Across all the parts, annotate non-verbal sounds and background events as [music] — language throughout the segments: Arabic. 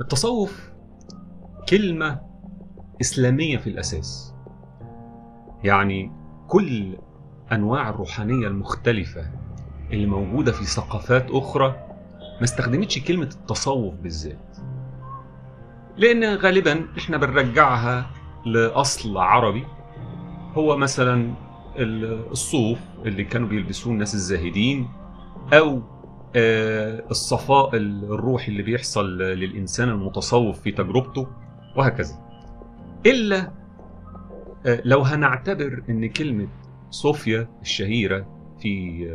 التصوف كلمة إسلامية في الأساس. يعني كل أنواع الروحانية المختلفة اللي موجودة في ثقافات أخرى ما استخدمتش كلمة التصوف بالذات. لأن غالبا إحنا بنرجعها لأصل عربي. هو مثلا الصوف اللي كانوا بيلبسوه الناس الزاهدين أو الصفاء الروحي اللي بيحصل للإنسان المتصوف في تجربته وهكذا. إلا لو هنعتبر إن كلمة صوفيا الشهيرة في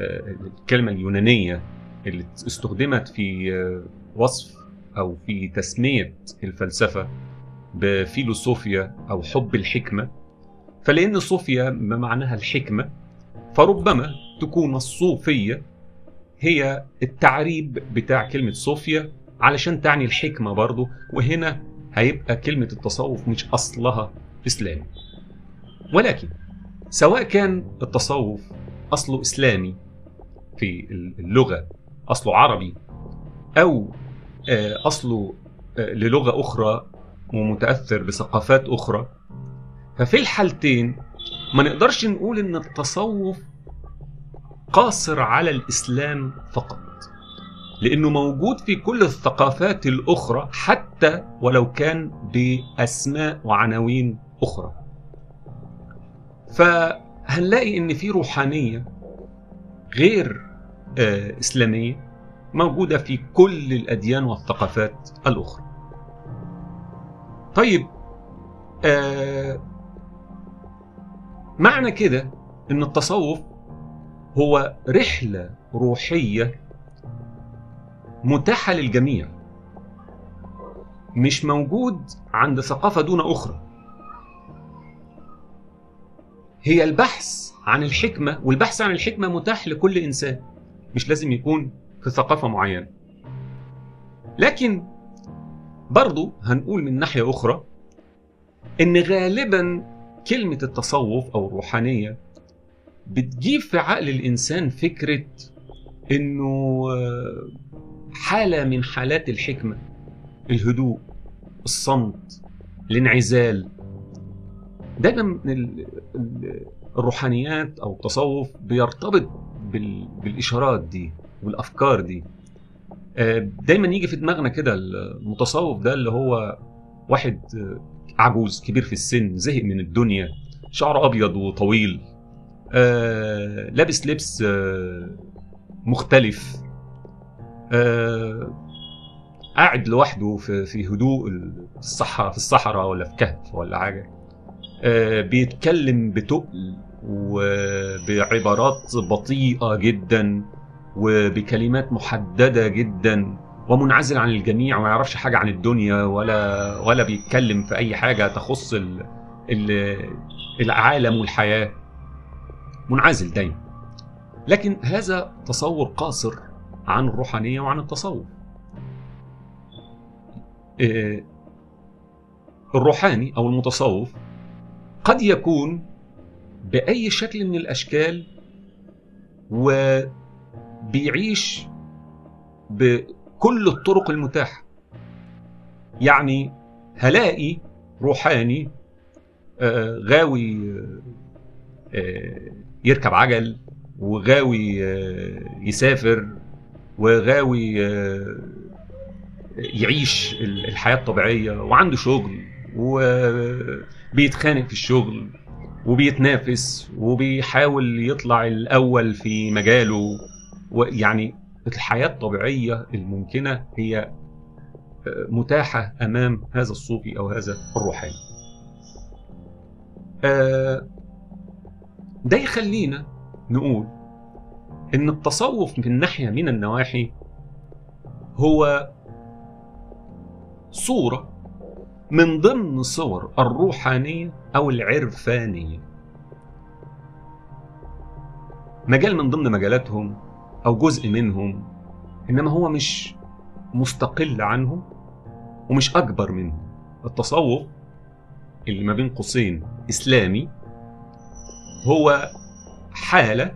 الكلمة اليونانية اللي استخدمت في وصف أو في تسمية الفلسفة بفيلوسوفيا أو حب الحكمة فلأن صوفيا ما معناها الحكمة فربما تكون الصوفية هي التعريب بتاع كلمة صوفيا علشان تعني الحكمة برضو وهنا هيبقى كلمة التصوف مش أصلها إسلامي. ولكن سواء كان التصوف أصله إسلامي في اللغة أصله عربي أو أصله للغة أخرى ومتأثر بثقافات أخرى ففي الحالتين ما نقدرش نقول إن التصوف قاصر على الإسلام فقط لأنه موجود في كل الثقافات الأخرى حتى ولو كان بأسماء وعناوين أخرى. فهنلاقي إن في روحانية غير آه إسلامية موجودة في كل الأديان والثقافات الأخرى. طيب آه معنى كده إن التصوف هو رحلة روحية متاحة للجميع مش موجود عند ثقافة دون أخرى. هي البحث عن الحكمة والبحث عن الحكمة متاح لكل إنسان مش لازم يكون في ثقافة معينة. لكن برضو هنقول من ناحية أخرى إن غالبا كلمة التصوف أو الروحانية بتجيب في عقل الإنسان فكرة إنه حالة من حالات الحكمة الهدوء الصمت الانعزال. دايما الروحانيات أو التصوف بيرتبط بالإشارات دي والأفكار دي. دايما يجي في دماغنا كده المتصوف ده اللي هو واحد عجوز كبير في السن زهق من الدنيا شعره أبيض وطويل. لابس لبس مختلف. قاعد لوحده في في هدوء الصحراء في الصحراء ولا في كهف ولا حاجة. بيتكلم بتقل وبعبارات بطيئة جدا وبكلمات محددة جدا ومنعزل عن الجميع وما يعرفش حاجة عن الدنيا ولا ولا بيتكلم في أي حاجة تخص ال ال العالم والحياة. منعزل دايما. لكن هذا تصور قاصر عن الروحانية وعن التصوف. الروحاني أو المتصوف قد يكون بأي شكل من الأشكال وبيعيش بكل الطرق المتاحة. يعني هلاقي روحاني غاوي يركب عجل وغاوي يسافر وغاوي يعيش الحياة الطبيعية وعنده شغل وبيتخانق في الشغل وبيتنافس وبيحاول يطلع الأول في مجاله ويعني الحياة الطبيعية الممكنة هي متاحة أمام هذا الصوفي أو هذا الروحاني. ده يخلينا نقول إن التصوف من ناحية من النواحي هو صورة من ضمن صور الروحانية أو العرفانية. مجال من ضمن مجالاتهم أو جزء منهم إنما هو مش مستقل عنهم ومش أكبر منهم. التصوف اللي ما بين قوسين إسلامي هو حالة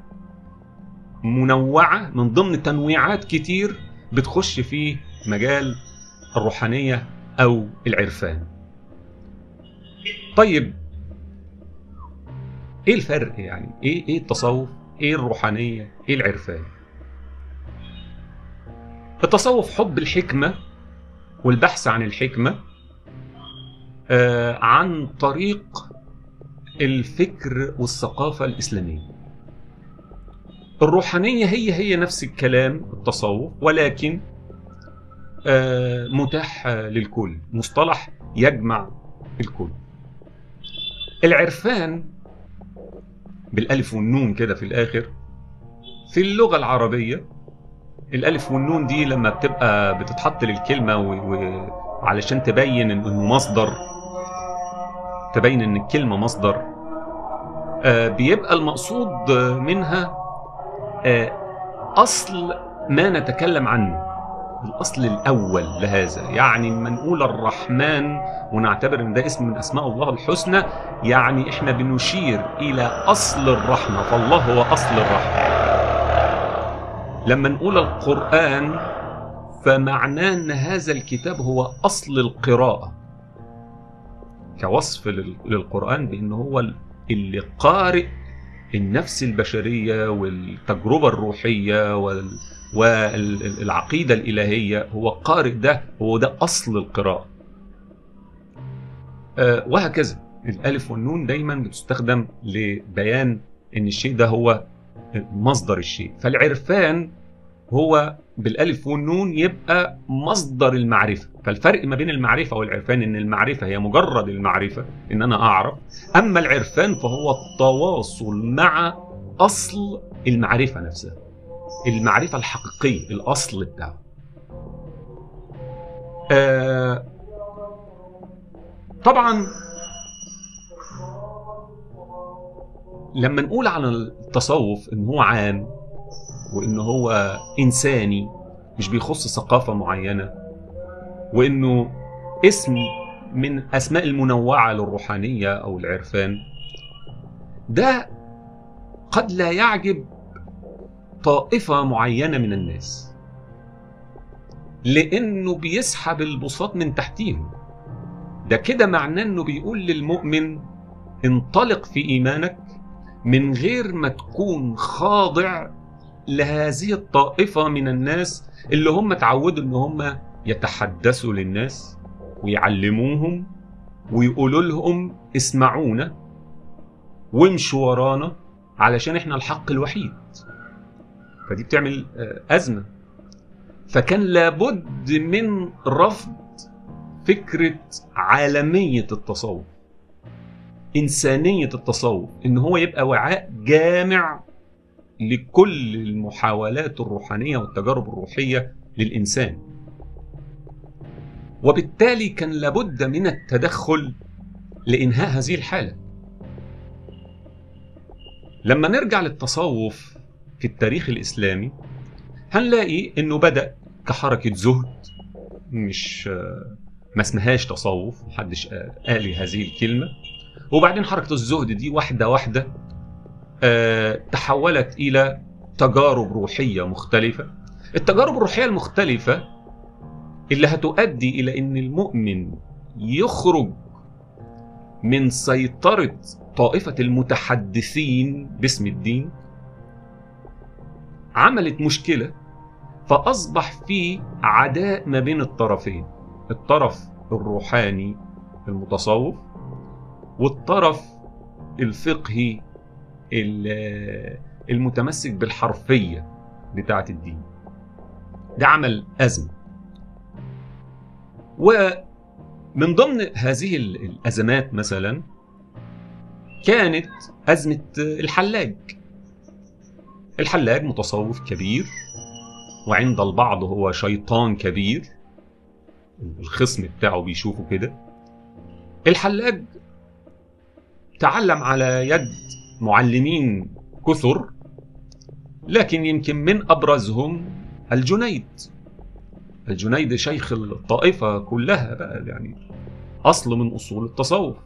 منوعة من ضمن تنويعات كتير بتخش في مجال الروحانية أو العرفان. طيب إيه الفرق يعني؟ إيه إيه التصوف؟ إيه الروحانية؟ إيه العرفان؟ التصوف حب الحكمة والبحث عن الحكمة آه عن طريق الفكر والثقافة الإسلامية. الروحانية هي هي نفس الكلام التصوف ولكن آه متاح للكل مصطلح يجمع الكل. العرفان بالألف والنون كده في الآخر في اللغة العربية الألف والنون دي لما بتبقى بتتحط للكلمة وعلشان تبين انه مصدر تبين إن الكلمة مصدر. آه بيبقى المقصود منها آه أصل ما نتكلم عنه. الأصل الأول لهذا. يعني لما نقول الرحمن ونعتبر إن ده اسم من أسماء الله الحسنى يعني إحنا بنشير إلى أصل الرحمة. فالله هو أصل الرحمة. لما نقول القرآن فمعناه إن هذا الكتاب هو أصل القراءة. كوصف للقرآن بان هو اللي قارئ النفس البشرية والتجربة الروحية وال والعقيدة الإلهية. هو قارئ ده هو ده أصل القراءة. أه وهكذا. الألف والنون دايما بتستخدم لبيان أن الشيء ده هو مصدر الشيء. فالعرفان هو بالألف والنون يبقى مصدر المعرفة. فالفرق ما بين المعرفة والعرفان أن المعرفة هي مجرد المعرفة أن أنا أعرف. أما العرفان فهو التواصل مع أصل المعرفة نفسها المعرفة الحقيقية الأصل بتاعه آه طبعا لما نقول عن التصوف إن هو عام وإن هو إنساني مش بيخص ثقافة معينة وإنه اسم من أسماء المنوعة للروحانية أو العرفان. ده قد لا يعجب طائفة معينة من الناس لأنه بيسحب البساط من تحتيهم. ده كده معناه أنه بيقول للمؤمن انطلق في إيمانك من غير ما تكون خاضع لهذه الطائفة من الناس اللي هم اتعودوا إن هم يتحدثوا للناس ويعلموهم ويقولوا لهم اسمعونا وامشوا ورانا علشان إحنا الحق الوحيد. فدي بتعمل أزمة. فكان لابد من رفض فكرة عالمية التصوف إنسانية التصوف إن هو يبقى وعاء جامع لكل المحاولات الروحانية والتجارب الروحية للإنسان. وبالتالي كان لابد من التدخل لإنهاء هذه الحالة. لما نرجع للتصوف في التاريخ الإسلامي هنلاقي إنه بدأ كحركة زهد مش ما اسمهاش تصوف محدش قال هذه الكلمة. وبعدين حركة الزهد دي واحدة واحدة أه تحولت إلى تجارب روحية مختلفة. التجارب الروحية المختلفة اللي هتؤدي إلى أن المؤمن يخرج من سيطرة طائفة المتحدثين باسم الدين عملت مشكلة فأصبح في عداء ما بين الطرفين الطرف الروحاني المتصوف والطرف الفقهي المتمسك بالحرفية بتاعة الدين. ده عمل أزمة. ومن ضمن هذه الأزمات مثلا كانت أزمة الحلاج الحلاج متصوف كبير وعند البعض هو شيطان كبير. الخصم بتاعه بيشوفه كده. الحلاج تعلم على يد معلمين كثر لكن يمكن من أبرزهم الجنيد. الجنيد شيخ الطائفة كلها بقى يعني أصل من أصول التصوف.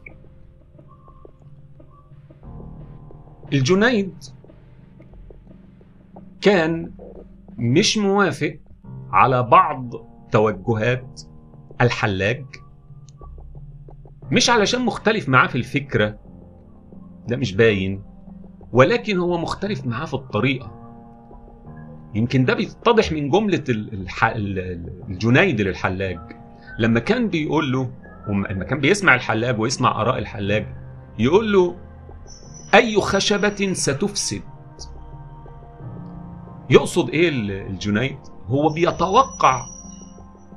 الجنيد كان مش موافق على بعض توجهات الحلاج مش علشان مختلف معاه في الفكرة ده مش باين ولكن هو مختلف معاه في الطريقة. يمكن ده بيتضح من جملة الح... الجنيد للحلاج لما كان بيقول له لما كان بيسمع الحلاج ويسمع آراء الحلاج يقول له أي خشبة ستفسد؟ يقصد إيه الجنيد؟ هو بيتوقع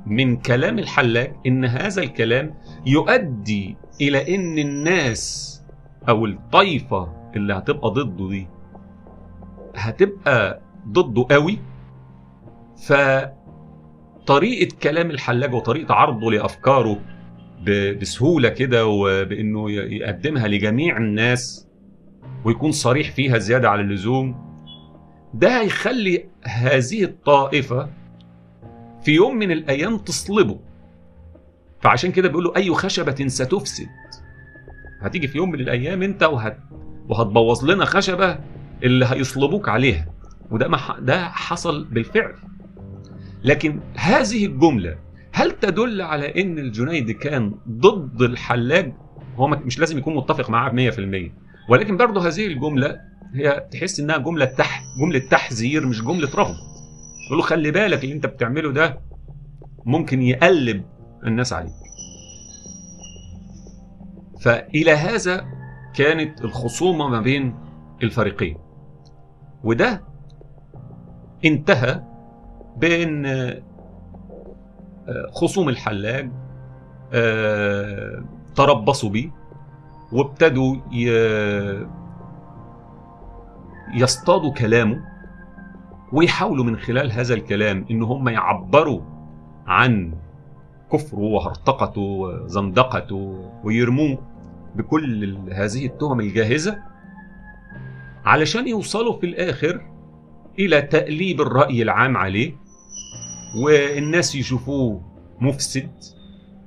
من كلام الحلاج إن هذا الكلام يؤدي إلى إن الناس أو الطائفة اللي هتبقى ضده دي هتبقى ضده قوي. فطريقة كلام الحلاج وطريقة عرضه لأفكاره بسهولة كده وبإنه يقدمها لجميع الناس ويكون صريح فيها زيادة على اللزوم ده هيخلي هذه الطائفة في يوم من الأيام تصلبه. فعشان كده بيقولوا أي خشبة ستفسد. هتيجي في يوم من الأيام أنت وهت وهتبوظ لنا خشبة اللي هيصلبوك عليها. وده ما ده حصل بالفعل. لكن هذه الجملة هل تدل على إن الجنيد كان ضد الحلاج؟ هو مش لازم يكون متفق معاه 100% ولكن برضه هذه الجملة هي تحس إنها جملة تح جملة تحذير مش جملة رفض. يقول له خلي بالك اللي أنت بتعمله ده ممكن يقلب الناس عليك. فإلى هذا كانت الخصومة ما بين الفريقين. وده انتهى بين آه، خصوم الحلاج آه، تربصوا بيه وابتدوا يصطادوا كلامه ويحاولوا من خلال هذا الكلام إن هم يعبروا عن كفره وهرطقته وزندقته ويرموه بكل هذه التهم الجاهزة علشان يوصلوا في الآخر إلى تأليب الرأي العام عليه والناس يشوفوه مفسد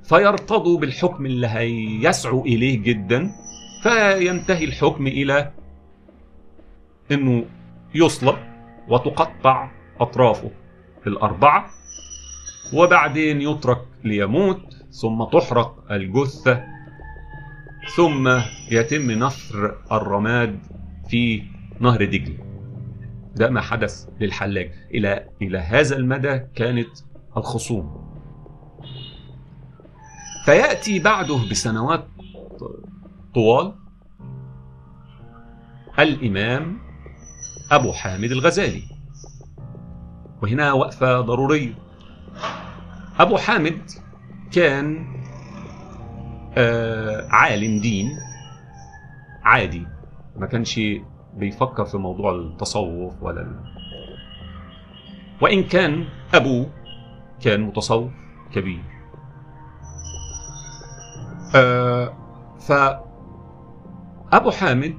فيرتضوا بالحكم اللي هيسعوا إليه جدا فينتهي الحكم إلى أنه يصلب وتقطع أطرافه الأربعة وبعدين يترك ليموت ثم تحرق الجثة ثم يتم نثر الرماد في نهر دجلة. ده ما حدث للحلاج. إلى إلى هذا المدى كانت الخصوم. فيأتي بعده بسنوات طوال الإمام أبو حامد الغزالي. وهنا وقفة ضرورية. أبو حامد كان آه عالم دين عادي. ما كانش بيفكر في موضوع التصوف ولا ال... وإن كان أبوه كان متصوف كبير. آه فأبو حامد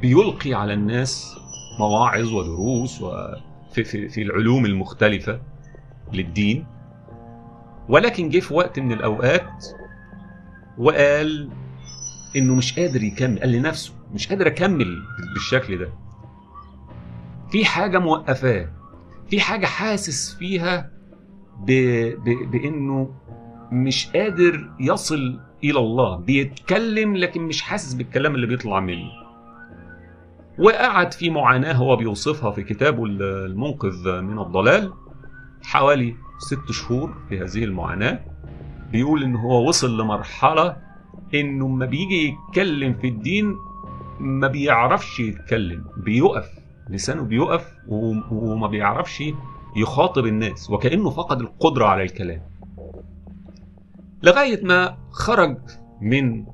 بيلقي على الناس مواعظ ودروس وفي في, في العلوم المختلفة للدين. ولكن جه في وقت من الأوقات وقال إنه مش قادر يكمل قال لنفسه مش قادر أكمل بالشكل ده. في حاجة موقفاه في حاجة حاسس فيها ب... ب... بإنه مش قادر يصل إلى الله. بيتكلم لكن مش حاسس بالكلام اللي بيطلع منه. وقعد في معاناة هو بيوصفها في كتابه المنقذ من الضلال. حوالي ست شهور في هذه المعاناة بيقول إن هو وصل لمرحلة إنه لما بيجي يتكلم في الدين ما بيعرفش يتكلم بيقف لسانه بيقف وما بيعرفش يخاطب الناس وكأنه فقد القدرة على الكلام. لغاية ما خرج من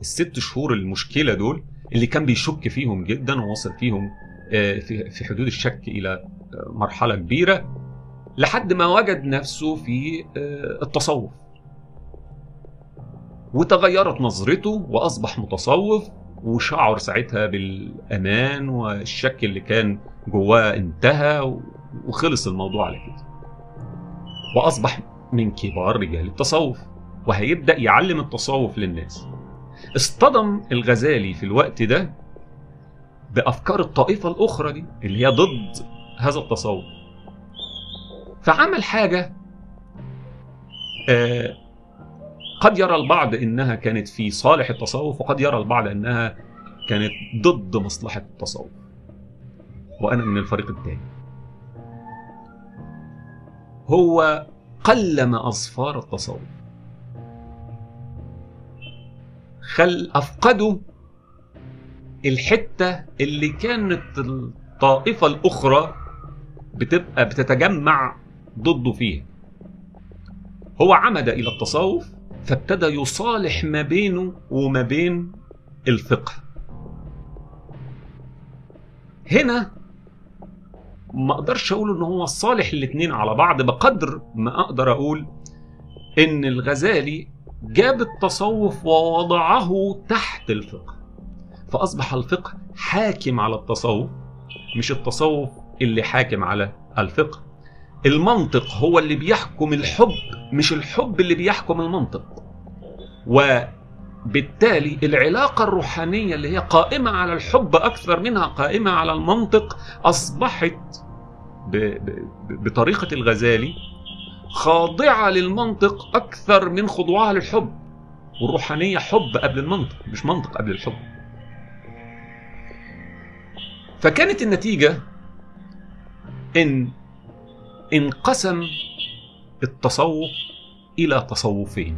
الست شهور المشكلة دول اللي كان بيشك فيهم جدا ووصل فيهم آه، في حدود الشك إلى آه، مرحلة كبيرة لحد ما وجد نفسه في آه، التصوف. وتغيرت نظرته وأصبح متصوف وشعر ساعتها بالأمان والشك اللي كان جواه انتهى وخلص الموضوع على كده. وأصبح من كبار رجال التصوف وهيبدأ يعلم التصوف للناس. اصطدم الغزالي في الوقت ده بأفكار الطائفة الأخرى دي اللي هي ضد هذا التصوف. فعمل حاجة آه، قد يرى البعض إنها كانت في صالح التصوف وقد يرى البعض إنها كانت ضد مصلحة التصوف. وأنا من الفريق الثاني. هو قلم أظفار التصوف. خل افقدوا الحتة اللي كانت الطائفة الأخرى بتبقى بتتجمع ضده فيها. هو عمد إلى التصوف فابتدى يصالح ما بينه وما بين الفقه. هنا ما أقدرش أقول ان هو صالح الاثنين على بعض بقدر ما أقدر أقول ان الغزالي جاب التصوف ووضعه تحت الفقه. فاصبح الفقه حاكم على التصوف مش التصوف اللي حاكم على الفقه. المنطق هو اللي بيحكم الحب مش الحب اللي بيحكم المنطق وبالتالي العلاقة الروحانية اللي هي قائمة على الحب أكثر منها قائمة على المنطق أصبحت. بطريقة الغزالي خاضعة للمنطق أكثر من خضوعها للحب والروحانية حب قبل المنطق مش منطق قبل الحب فكانت النتيجة إن انقسم التصوف إلى تصوفين.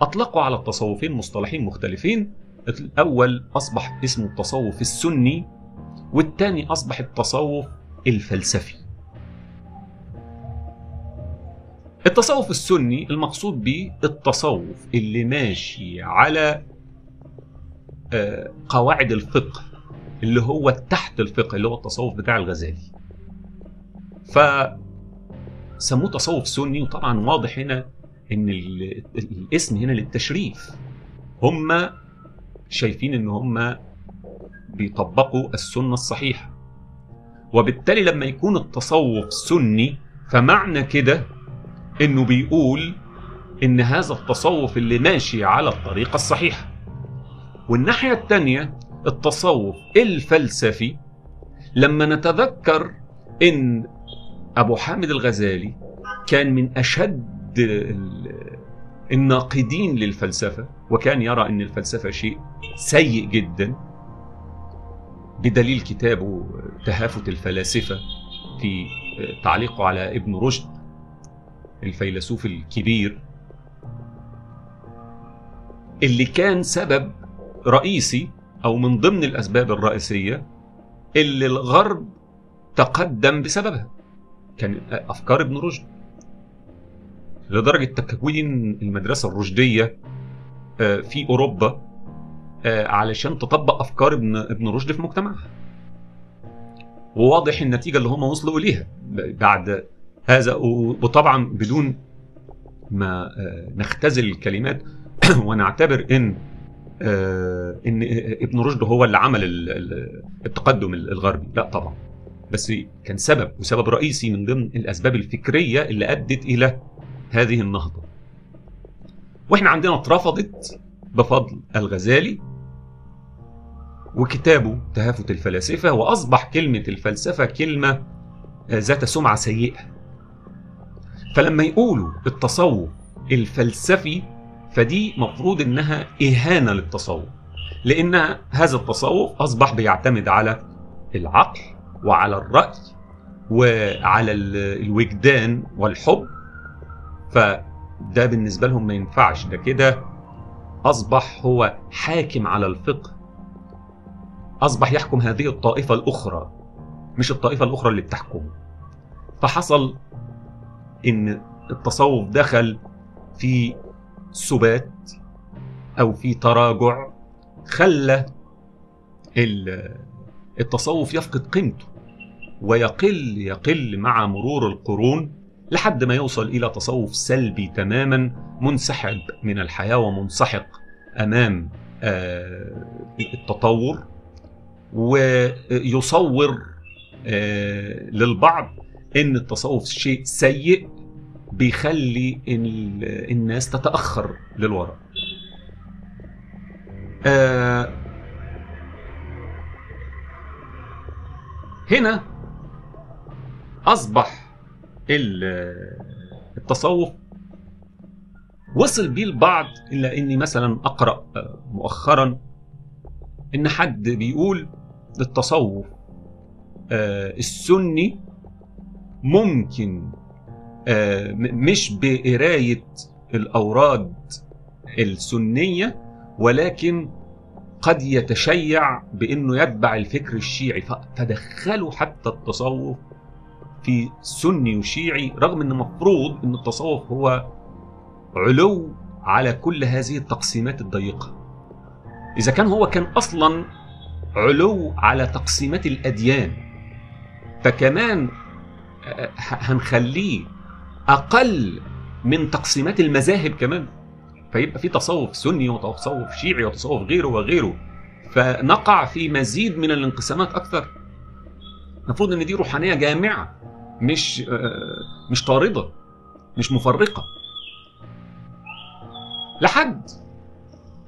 أطلقوا على التصوفين مصطلحين مختلفين. الأول أصبح اسمه التصوف السني والثاني أصبح التصوف الفلسفي. التصوف السني المقصود به التصوف اللي ماشي على آه، قواعد الفقه اللي هو تحت الفقه اللي هو التصوف بتاع الغزالي. ف سموه تصوف سني وطبعا واضح هنا إن ال- الاسم هنا للتشريف. هم شايفين إن هم بيطبقوا السنة الصحيحة. وبالتالي لما يكون التصوف سني فمعنى كده إنه بيقول إن هذا التصوف اللي ماشي على الطريقة الصحيحة. والناحية الثانية التصوف الفلسفي لما نتذكر إن أبو حامد الغزالي كان من ال- الناقدين للفلسفة وكان يرى أن الفلسفة شيء سيء جدا بدليل كتابه تهافت الفلاسفة في تعليقه على ابن رشد الفيلسوف الكبير اللي كان سبب رئيسي أو من ضمن الأسباب الرئيسية اللي الغرب تقدم بسببها. كان أفكار ابن رشد. لدرجة تكوين المدرسة الرشدية آه، في أوروبا آه، علشان تطبق أفكار ابن ابن رشد في مجتمعها. وواضح النتيجة اللي هم وصلوا إليها. بعد هذا وطبعا بدون ما آه، نختزل الكلمات [clears throat] ونعتبر إن إن ابن رشد هو اللي عمل ال- ال- التقدم الغربي. لا طبعا. بس كان سبب وسبب رئيسي من ضمن الأسباب الفكرية اللي أدت إلى هذه النهضة. وإحنا عندنا اترفضت بفضل الغزالي وكتابه تهافت الفلاسفة وأصبح كلمة الفلسفة كلمة آه، ذات سمعة سيئة. فلما يقولوا التصوف الفلسفي فدي مفروض إنها إهانة للتصوف لأن هذا التصوف أصبح بيعتمد على العقل وعلى الراي وعلى ال- الوجدان والحب. فده بالنسبة لهم ما ينفعش. ده كده أصبح هو حاكم على الفقه. أصبح يحكم هذه الطائفة الأخرى مش الطائفة الأخرى اللي بتحكمه. فحصل إن التصوف دخل في سبات أو في تراجع خلى التصوف يفقد قيمته ويقل يقل مع مرور القرون لحد ما يوصل إلى تصوف سلبي تماما منسحب من الحياة ومنسحق أمام آه، التطور ويصور آه، للبعض إن التصوف شيء سيء بيخلي ال- الناس تتأخر للوراء. هنا أصبح ال- التصوف وصل بيه البعض إلا إني مثلا أقرأ آه، مؤخرا إن حد بيقول التصوف آه، السني ممكن آه، مش بقراية الأوراد السنية ولكن قد يتشيع بأنه يتبع الفكر الشيعي فدخلوا حتى التصوف في سني وشيعي رغم أن المفروض أن التصوف هو علو على كل هذه التقسيمات الضيقة. إذا كان هو كان أصلا علو على تقسيمات الأديان فكمان آه، هنخليه أقل من تقسيمات المذاهب كمان. فيبقى في تصوف سني وتصوف شيعي وتصوف غيره وغيره. فنقع في مزيد من الانقسامات أكثر. المفروض أن دي روحانية جامعة مش آه، مش طارده مش مفرقة. لحد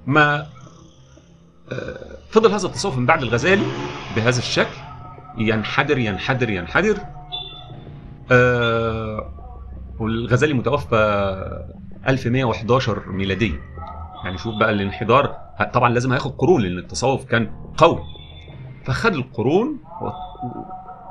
ما آه، فضل هذا التصوف من بعد الغزالي بهذا الشكل ينحدر ينحدر ينحدر. آه، والغزالي متوفى 1111 ميلادية. يعني شوف بقى الانحدار طبعا لازم هياخد قرون لأن التصوف كان قوي. فخد القرون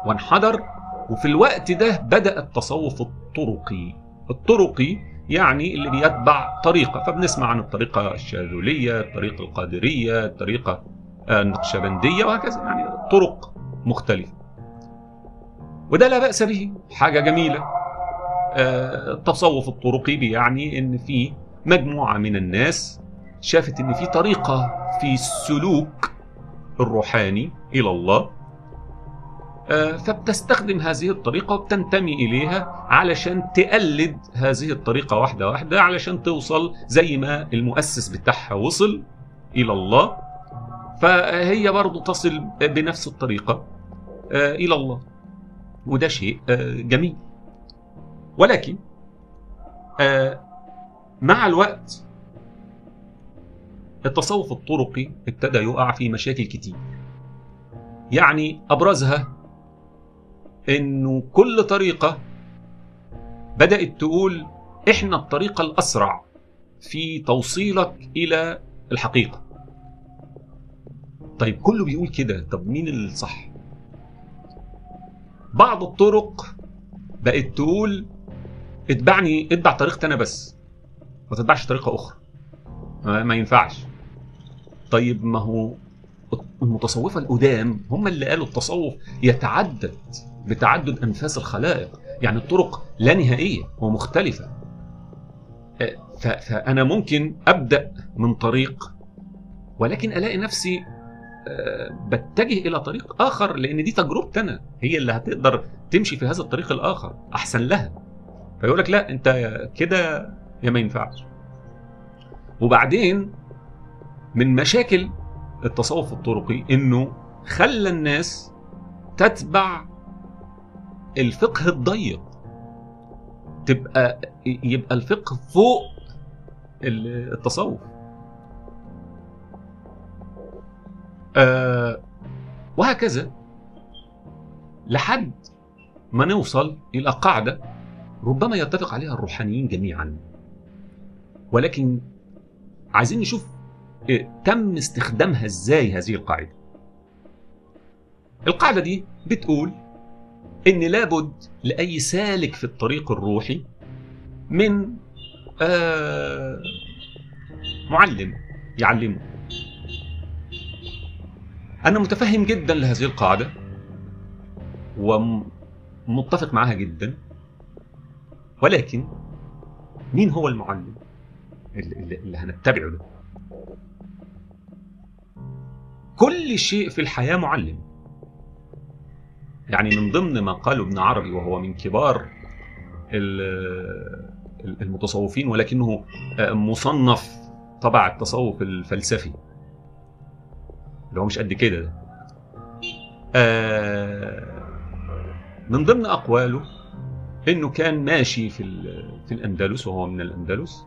وانحدر وفي الوقت ده بدأ التصوف الطرقي. الطرقي يعني اللي بيتبع طريقة فبنسمع عن الطريقة الشاذلية الطريقة القادرية الطريقة النقشبندية وهكذا. يعني طرق مختلفة. وده لا بأس به. حاجة جميلة. التصوف الطرقي بيعني إن في مجموعة من الناس شافت إن في طريقة في السلوك الروحاني إلى الله آه، فبتستخدم هذه الطريقة وبتنتمي إليها علشان تقلد هذه الطريقة واحدة واحدة علشان توصل زي ما المؤسس بتاعها وصل إلى الله. فهي برضو تصل بنفس الطريقة آه، إلى الله. وده شيء آه، جميل. ولكن آه مع الوقت التصوف الطرقي ابتدى يقع في مشاكل كتير. يعني أبرزها إنه كل طريقة بدأت تقول إحنا الطريقة الأسرع في توصيلك إلى الحقيقة. طيب كله بيقول كده طب مين الصح؟ بعض الطرق بقت تقول اتبعني اتبع طريقتي أنا بس. ما تتبعش طريقة أخرى. ما ينفعش. طيب ما هو المتصوفة القدام هم اللي قالوا التصوف يتعدد بتعدد أنفاس الخلائق. يعني الطرق لا نهائية ومختلفه فأنا ممكن أبدأ من طريق ولكن ألاقي نفسي بتجه إلى طريق آخر لأن دي تجربتي أنا هي اللي هتقدر تمشي في هذا الطريق الآخر. أحسن لها. فيقول لك لا انت كده يا ما ينفعش. وبعدين من مشاكل التصوف الطرقي إنه خلى الناس تتبع الفقه الضيق. تبقى يبقى الفقه فوق التصوف. آه وهكذا لحد ما نوصل إلى قاعدة ربما يتفق عليها الروحانيين جميعا. ولكن عايزين نشوف إيه، تم استخدامها إزاي هذه القاعدة؟ القاعدة دي بتقول إن لابد لأي سالك في الطريق الروحي من آه معلم يعلمه. أنا متفهم جدا لهذه القاعدة ومتفق معها جدا. ولكن مين هو المعلم اللي, اللي هنتبعه ده؟ كل شيء في الحياة معلم. يعني من ضمن ما قاله ابن عربي وهو من كبار المتصوفين ولكنه مصنف طبع التصوف الفلسفي. اللي هو مش قد كده ده. آه، من ضمن أقواله انه كان ماشي في في الأندلس وهو من الأندلس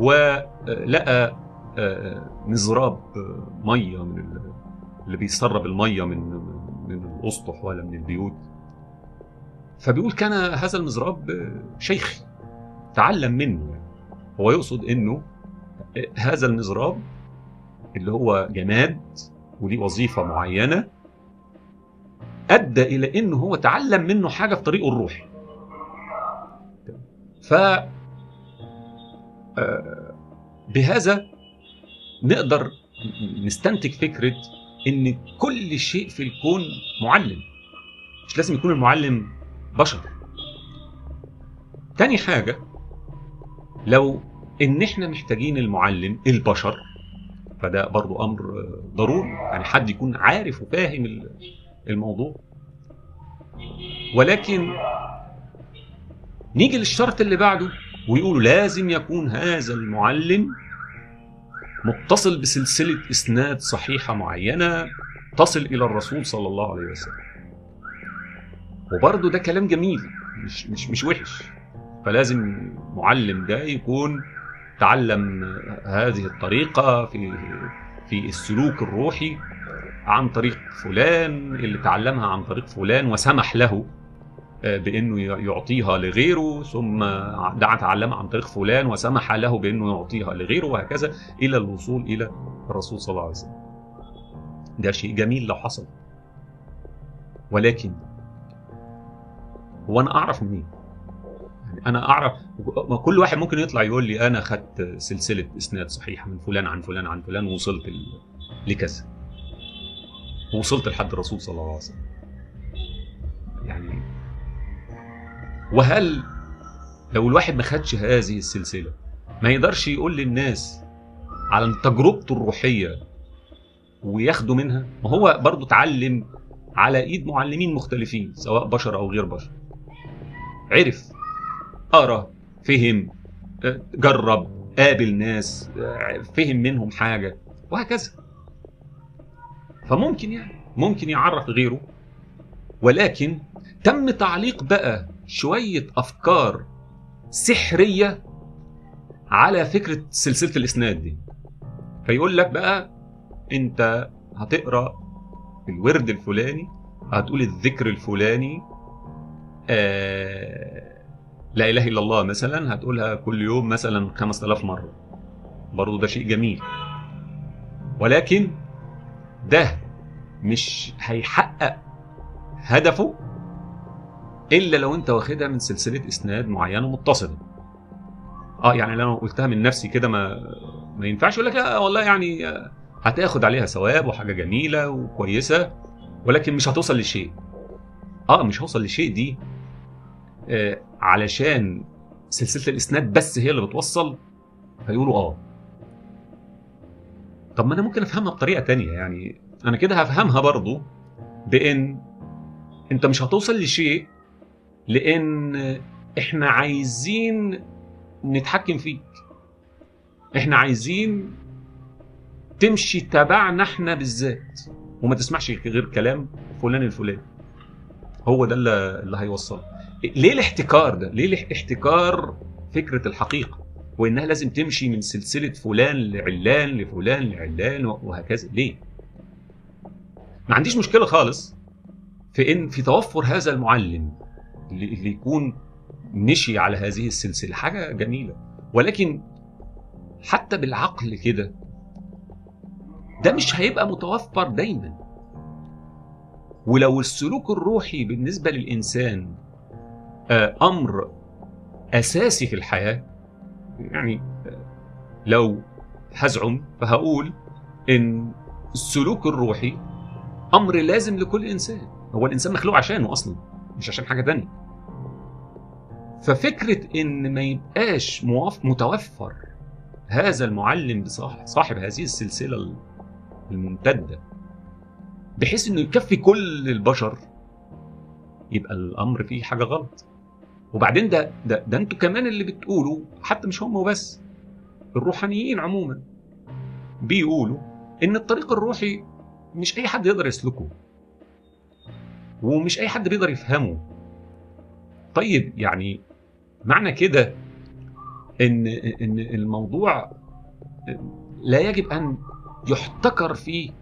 ولقى آه، مزراب مية من اللي بيسرب المية من من الأسطح ولا من البيوت. فبيقول كان هذا المزراب شيخي تعلم منه هو يقصد إنه هذا المزراب اللي هو جماد وليه وظيفة معينة أدى إلى إنه هو تعلم منه حاجة في طريقه الروحي. ف آه، بهذا نقدر نستنتج فكرة إن كل شيء في الكون معلم. مش لازم يكون المعلم بشر. تاني حاجة لو إن إحنا محتاجين المعلم البشر فده برضو أمر ضروري. يعني حد يكون عارف وفاهم الموضوع. ولكن نيجي للشرط اللي بعده ويقولوا لازم يكون هذا المعلم متصل بسلسلة إسناد صحيحة معينة تصل إلى الرسول صلى الله عليه وسلم. وبرضه ده كلام جميل مش مش مش وحش. فلازم المعلم ده يكون تعلم هذه الطريقة في في السلوك الروحي عن طريق فلان اللي تعلمها عن طريق فلان وسمح له. بإنه يعطيها لغيره ثم دعا تعلمها عن طريق فلان وسمح له بإنه يعطيها لغيره وهكذا إلى الوصول إلى الرسول صلى الله عليه وسلم. ده شيء جميل لو حصل. ولكن هو أنا أعرف منين؟ يعني أنا أعرف كل واحد ممكن يطلع يقول لي أنا خدت سلسلة إسناد صحيحة من فلان عن فلان عن فلان ووصلت لكذا. ووصلت لحد الرسول صلى الله عليه وسلم. وهل لو الواحد ما خدش هذه السلسلة ما يقدرش يقول للناس على تجربته الروحية وياخدوا منها؟ ما هو برضه اتعلم على إيد معلمين مختلفين سواء بشر أو غير بشر. عرف قرا فهم جرب قابل ناس فهم منهم حاجة وهكذا. فممكن يعني ممكن يعرف غيره. ولكن تم تعليق بقى شوية أفكار سحرية على فكرة سلسلة الإسناد دي. فيقول لك بقى أنت هتقرأ الورد الفلاني هتقول الذكر الفلاني آه لا إله إلا الله مثلا هتقولها كل يوم مثلا 5000 مرة. برضو ده شيء جميل. ولكن ده مش هيحقق هدفه إلا لو أنت واخدها من سلسلة إسناد معينة متصلة. آه يعني لو قلتها من نفسي كده ما ما ينفعش يقول لك لا والله يعني هتاخد عليها ثواب وحاجة جميلة وكويسة ولكن مش هتوصل لشيء. آه مش هوصل لشيء دي آه علشان سلسلة الإسناد بس هي اللي بتوصل فيقولوا آه. طب ما أنا ممكن أفهمها بطريقة تانية يعني أنا كده هفهمها برضو بإن أنت مش هتوصل لشيء لأن إحنا عايزين نتحكم فيك. إحنا عايزين تمشي تبعنا إحنا بالذات. وما تسمعش غير كلام فلان الفلاني. هو ده اللي, اللي هيوصل ليه الاحتكار ده؟ ليه احتكار فكرة الحقيقة؟ وإنها لازم تمشي من سلسلة فلان لعلان لفلان لعلان وهكذا. ليه؟ ما عنديش مشكلة خالص في إن في توفر هذا المعلم اللي يكون مشي على هذه السلسلة. حاجة جميلة. ولكن حتى بالعقل كده ده مش هيبقى متوفر دايما. ولو السلوك الروحي بالنسبة للإنسان أمر أساسي في الحياة يعني لو هزعم فهقول إن السلوك الروحي أمر لازم لكل إنسان. هو الإنسان مخلوق عشانه أصلا. مش عشان حاجة تانية. ففكرة إن ما يبقاش متوفر هذا المعلم بصاحب صاحب هذه السلسلة الممتدة بحيث إنه يكفي كل البشر يبقى الأمر فيه حاجة غلط. وبعدين ده ده, ده أنتوا كمان اللي بتقولوا حتى مش هم وبس الروحانيين عموما بيقولوا إن الطريق الروحي مش أي حد يقدر يسلكه. ومش أي حد بيقدر يفهمه. طيب يعني معنى كده إن إن الموضوع لا يجب أن يحتكر في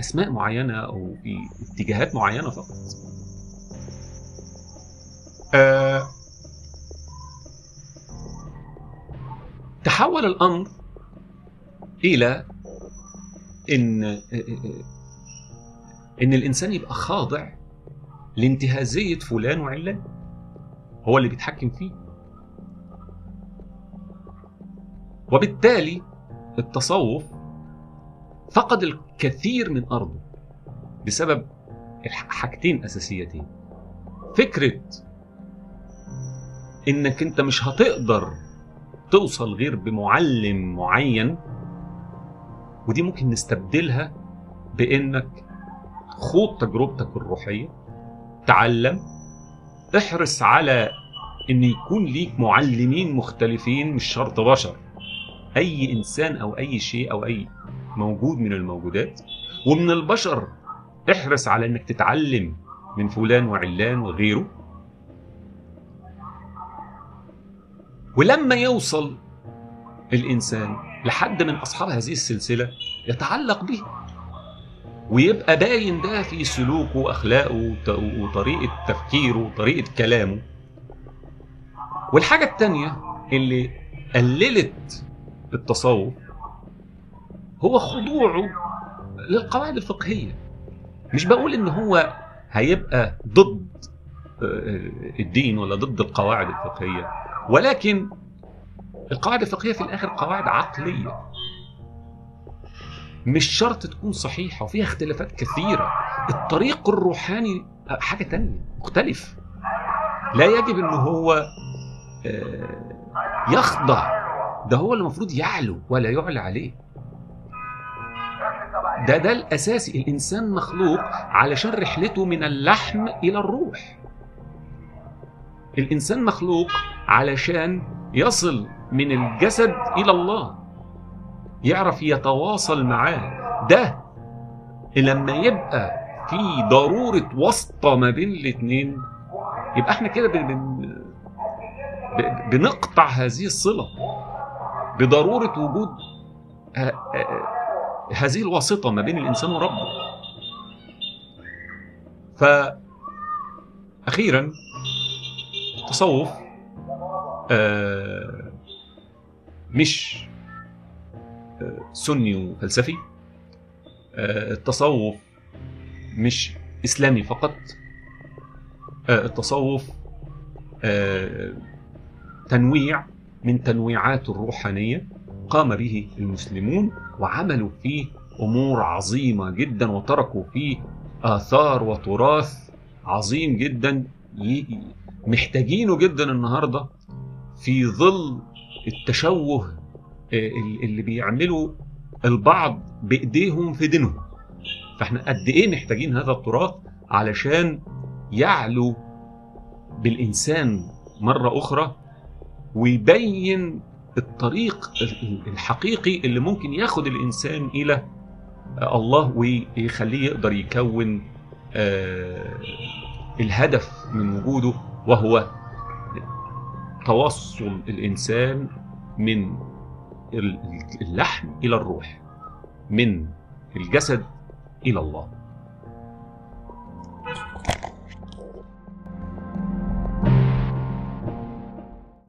أسماء معينة أو في اتجاهات معينة فقط. آه تحول الأمر إلى إن إن الإنسان يبقى خاضع لانتهازيه فلان وعلان. هو اللي بيتحكم فيه. وبالتالي التصوف فقد الكثير من أرضه بسبب حاجتين أساسيتين. فكرة إنك أنت مش هتقدر توصل غير بمعلم معين ودي ممكن نستبدلها بإنك خوض تجربتك الروحية تعلم احرص على إن يكون ليك معلمين مختلفين مش شرط بشر. أي إنسان أو أي شيء أو أي موجود من الموجودات. ومن البشر احرص على إنك تتعلم من فلان وعلان وغيره. ولما يوصل الإنسان لحد من أصحاب هذه السلسلة يتعلق به. ويبقى باين ده في سلوكه وأخلاقه وطريقة تفكيره وطريقة كلامه. والحاجة الثانية اللي قللت التصوف هو خضوعه للقواعد الفقهية. مش بقول إن هو هيبقى ضد الدين ولا ضد القواعد الفقهية ولكن القواعد الفقهية في الآخر قواعد عقلية. مش شرط تكون صحيحة وفيها اختلافات كثيرة. الطريق الروحاني حاجة تانية مختلف. لا يجب إن هو يخضع. ده هو المفروض يعلو ولا يعلى عليه. ده ده الاساسي الإنسان مخلوق علشان رحلته من اللحم إلى الروح. الإنسان مخلوق علشان يصل من الجسد إلى الله. يعرف يتواصل معاه ده لما يبقى في ضرورة واسطة ما بين الاتنين يبقى إحنا كده بن... بنقطع هذه الصلة بضرورة وجود. هذه الواسطة ما بين الإنسان وربه فأخيرا التصوف آه مش سني وفلسفي. التصوف مش إسلامي فقط. التصوف تنويع من تنويعات الروحانية قام به المسلمون وعملوا فيه أمور عظيمة جدا وتركوا فيه آثار وتراث عظيم جدا. محتاجينه جدا النهارده في ظل التشوه اللي بيعملوا البعض بإيديهم في دينهم. فإحنا قد إيه محتاجين هذا التراث علشان يعلو بالإنسان مرة أخرى ويبين الطريق الحقيقي اللي ممكن ياخد الإنسان إلى الله ويخليه يقدر يكون الهدف من وجوده وهو توصل الإنسان من اللحم إلى الروح من الجسد إلى الله.